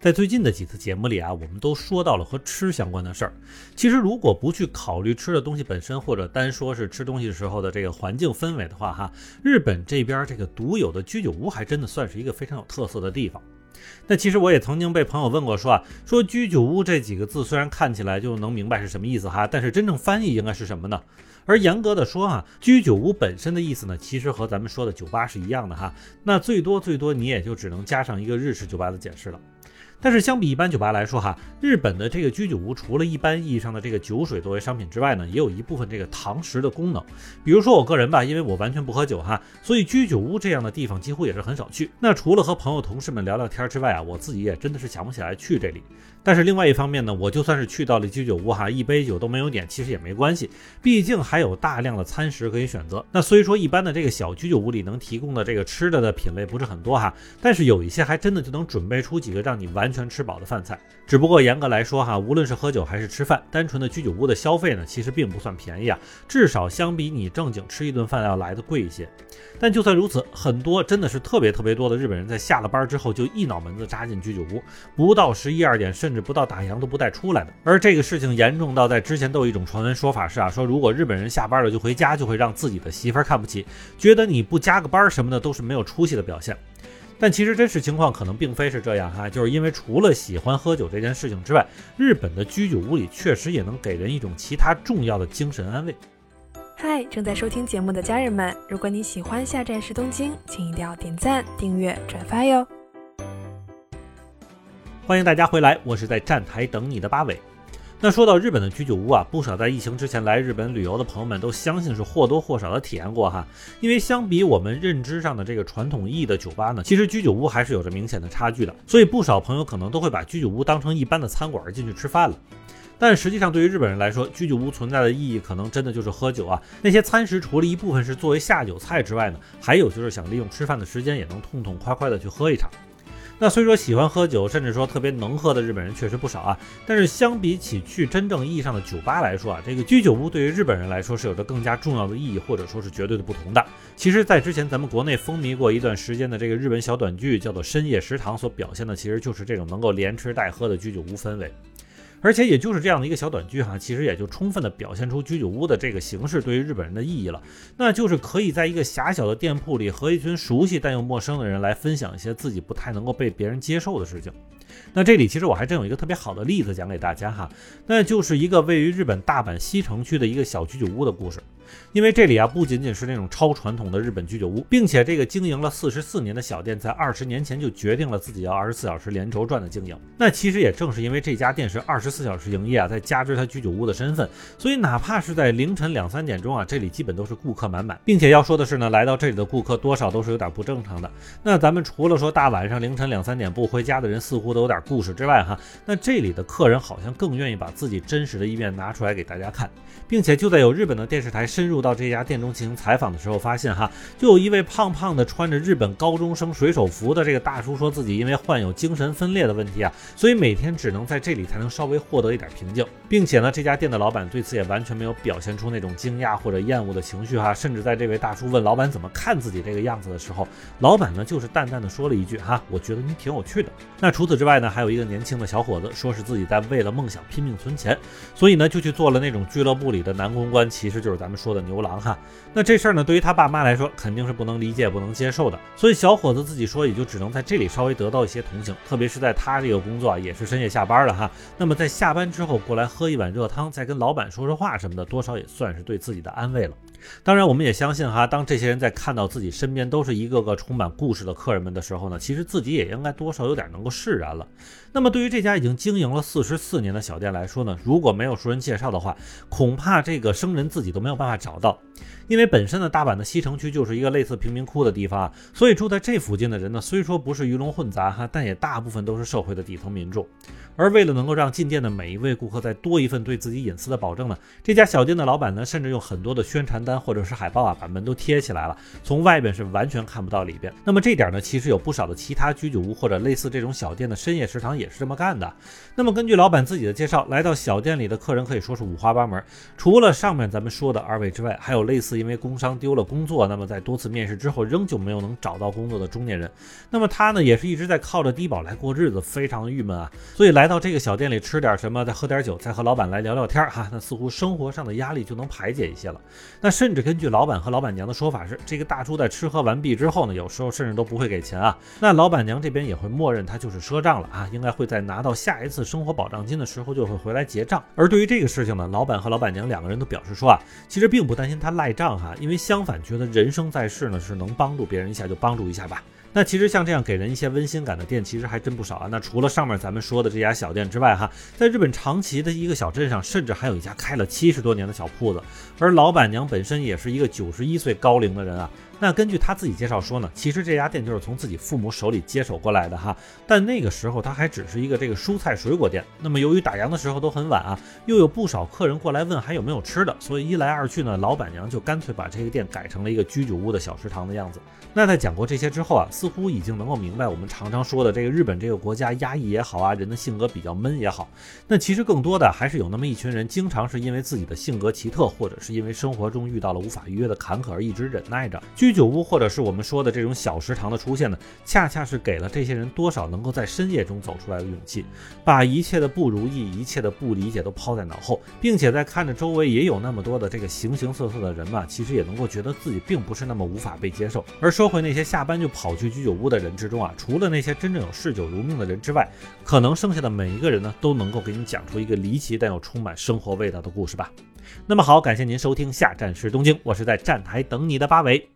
在最近的几次节目里啊，我们都说到了和吃相关的事儿。其实，如果不去考虑吃的东西本身，或者单说是吃东西时候的这个环境氛围的话，哈，日本这边这个独有的居酒屋还真的算是一个非常有特色的地方。那其实我也曾经被朋友问过，说啊，说居酒屋这几个字虽然看起来就能明白是什么意思哈，但是真正翻译应该是什么呢？而严格的说啊，居酒屋本身的意思呢，其实和咱们说的酒吧是一样的哈。那最多最多你也就只能加上一个日式酒吧的解释了。但是相比一般酒吧来说，哈，日本的这个居酒屋除了一般意义上的这个酒水作为商品之外呢，也有一部分这个堂食的功能。比如说我个人吧，因为我完全不喝酒哈，所以居酒屋这样的地方几乎也是很少去。那除了和朋友同事们聊聊天之外啊，我自己也真的是想不起来去这里。但是另外一方面呢，我就算是去到了居酒屋哈，一杯酒都没有点，其实也没关系，毕竟还有大量的餐食可以选择。那虽说一般的这个小居酒屋里能提供的这个吃的的品类不是很多哈，但是有一些还真的就能准备出几个让你完全吃饱的饭菜。只不过严格来说哈，无论是喝酒还是吃饭，单纯的居酒屋的消费呢，其实并不算便宜啊，至少相比你正经吃一顿饭要来的贵一些。但就算如此，很多真的是特别特别多的日本人在下了班之后就一脑门子扎进居酒屋，不到十一二点，甚至不到打烊都不带出来的。而这个事情严重到在之前都有一种传闻说法是啊，说如果日本人下班了就回家，就会让自己的媳妇看不起，觉得你不加个班什么的都是没有出息的表现。但其实真实情况可能并非是这样哈，就是因为除了喜欢喝酒这件事情之外，日本的居酒屋里确实也能给人一种其他重要的精神安慰。嗨，正在收听节目的家人们，如果你喜欢下站是东京，请一定要点赞、订阅、转发哟。欢迎大家回来，我是在站台等你的八尾。那说到日本的居酒屋啊，不少在疫情之前来日本旅游的朋友们都相信是或多或少的体验过哈。因为相比我们认知上的这个传统意义的酒吧呢，其实居酒屋还是有着明显的差距的。所以不少朋友可能都会把居酒屋当成一般的餐馆进去吃饭了。但实际上，对于日本人来说，居酒屋存在的意义可能真的就是喝酒啊。那些餐食除了一部分是作为下酒菜之外呢，还有就是想利用吃饭的时间也能痛痛快快的去喝一场。那虽说喜欢喝酒，甚至说特别能喝的日本人确实不少啊，但是相比起去真正意义上的酒吧来说啊，这个居酒屋对于日本人来说是有着更加重要的意义，或者说是绝对的不同的。其实，在之前咱们国内风靡过一段时间的这个日本小短剧，叫做《深夜食堂》，所表现的其实就是这种能够连吃带喝的居酒屋氛围。而且也就是这样的一个小短剧哈，其实也就充分的表现出居酒屋的这个形式对于日本人的意义了，那就是可以在一个狭小的店铺里和一群熟悉但又陌生的人来分享一些自己不太能够被别人接受的事情。那这里其实我还真有一个特别好的例子讲给大家哈，那就是一个位于日本大阪西城区的一个小居酒屋的故事。因为这里啊不仅仅是那种超传统的日本居酒屋，并且这个经营了四十四年的小店，在二十年前就决定了自己要二十四小时连轴转的经营。那其实也正是因为这家店是二十四小时营业啊，再加之它居酒屋的身份，所以哪怕是在凌晨两三点钟啊，这里基本都是顾客满满。并且要说的是呢，来到这里的顾客多少都是有点不正常的。那咱们除了说大晚上凌晨两三点不回家的人似乎都有点故事之外哈，那这里的客人好像更愿意把自己真实的一面拿出来给大家看，并且就在有日本的电视台深入到这家店中进行采访的时候，发现哈，就有一位胖胖的穿着日本高中生水手服的这个大叔说自己因为患有精神分裂的问题啊，所以每天只能在这里才能稍微获得一点平静，并且呢，这家店的老板对此也完全没有表现出那种惊讶或者厌恶的情绪哈，甚至在这位大叔问老板怎么看自己这个样子的时候，老板呢就是淡淡的说了一句哈，我觉得你挺有趣的。那除此之外呢，还有一个年轻的小伙子说是自己在为了梦想拼命存钱，所以呢就去做了那种俱乐部里的男公关，其实就是咱们说的牛郎哈。那这事儿呢，对于他爸妈来说肯定是不能理解、不能接受的，所以小伙子自己说，也就只能在这里稍微得到一些同情，特别是在他这个工作啊，也是深夜下班了哈。那么在下班之后过来喝一碗热汤，再跟老板说说话什么的，多少也算是对自己的安慰了。当然，我们也相信哈，当这些人在看到自己身边都是一个个充满故事的客人们的时候呢，其实自己也应该多少有点能够释然了。那么，对于这家已经经营了四十四年的小店来说呢，如果没有熟人介绍的话，恐怕这个生人自己都没有办法找到。因为本身呢，大阪的西城区就是一个类似贫民窟的地方啊，所以住在这附近的人呢，虽说不是鱼龙混杂哈，但也大部分都是社会的底层民众。而为了能够让进店的每一位顾客再多一份对自己隐私的保证呢，这家小店的老板呢，甚至用很多的宣传单或者是海报啊，把门都贴起来了，从外边是完全看不到里边。那么这点呢，其实有不少的其他居酒屋或者类似这种小店的深夜食堂也是这么干的。那么根据老板自己的介绍，来到小店里的客人可以说是五花八门，除了上面咱们说的二位之外，还有类似。因为工伤丢了工作，那么在多次面试之后仍旧没有能找到工作的中年人。那么他呢，也是一直在靠着低保来过日子，非常郁闷啊。所以来到这个小店里吃点什么，再喝点酒，再和老板来聊聊天哈，那似乎生活上的压力就能排解一些了。那甚至根据老板和老板娘的说法是，这个大叔在吃喝完毕之后呢，有时候甚至都不会给钱啊。那老板娘这边也会默认他就是赊账了啊，应该会在拿到下一次生活保障金的时候就会回来结账。而对于这个事情呢，老板和老板娘两个人都表示说啊，其实并不担心他赖账哈，因为相反觉得人生在世呢是能帮助别人一下就帮助一下吧。那其实像这样给人一些温馨感的店，其实还真不少啊。那除了上面咱们说的这家小店之外哈，在日本长崎的一个小镇上，甚至还有一家开了七十多年的小铺子，而老板娘本身也是一个九十一岁高龄的人啊。那根据他自己介绍说呢，其实这家店就是从自己父母手里接手过来的哈，但那个时候他还只是一个这个蔬菜水果店。那么由于打烊的时候都很晚啊，又有不少客人过来问还有没有吃的，所以一来二去呢，老板娘就干脆把这个店改成了一个居酒屋的小食堂的样子。那在讲过这些之后啊，似乎已经能够明白我们常常说的这个日本这个国家压抑也好啊，人的性格比较闷也好，那其实更多的还是有那么一群人，经常是因为自己的性格奇特，或者是因为生活中遇到了无法逾越的坎坷而一直忍耐着。居酒屋或者是我们说的这种小食堂的出现呢，恰恰是给了这些人多少能够在深夜中走出来的勇气，把一切的不如意、一切的不理解都抛在脑后，并且在看着周围也有那么多的这个形形色色的人嘛，其实也能够觉得自己并不是那么无法被接受。而说回那些下班就跑去居酒屋的人之中啊，除了那些真正有嗜酒如命的人之外，可能剩下的每一个人呢，都能够给你讲出一个离奇但又充满生活味道的故事吧。那么好，感谢您收听下站时东京，我是在站台等你的八尾。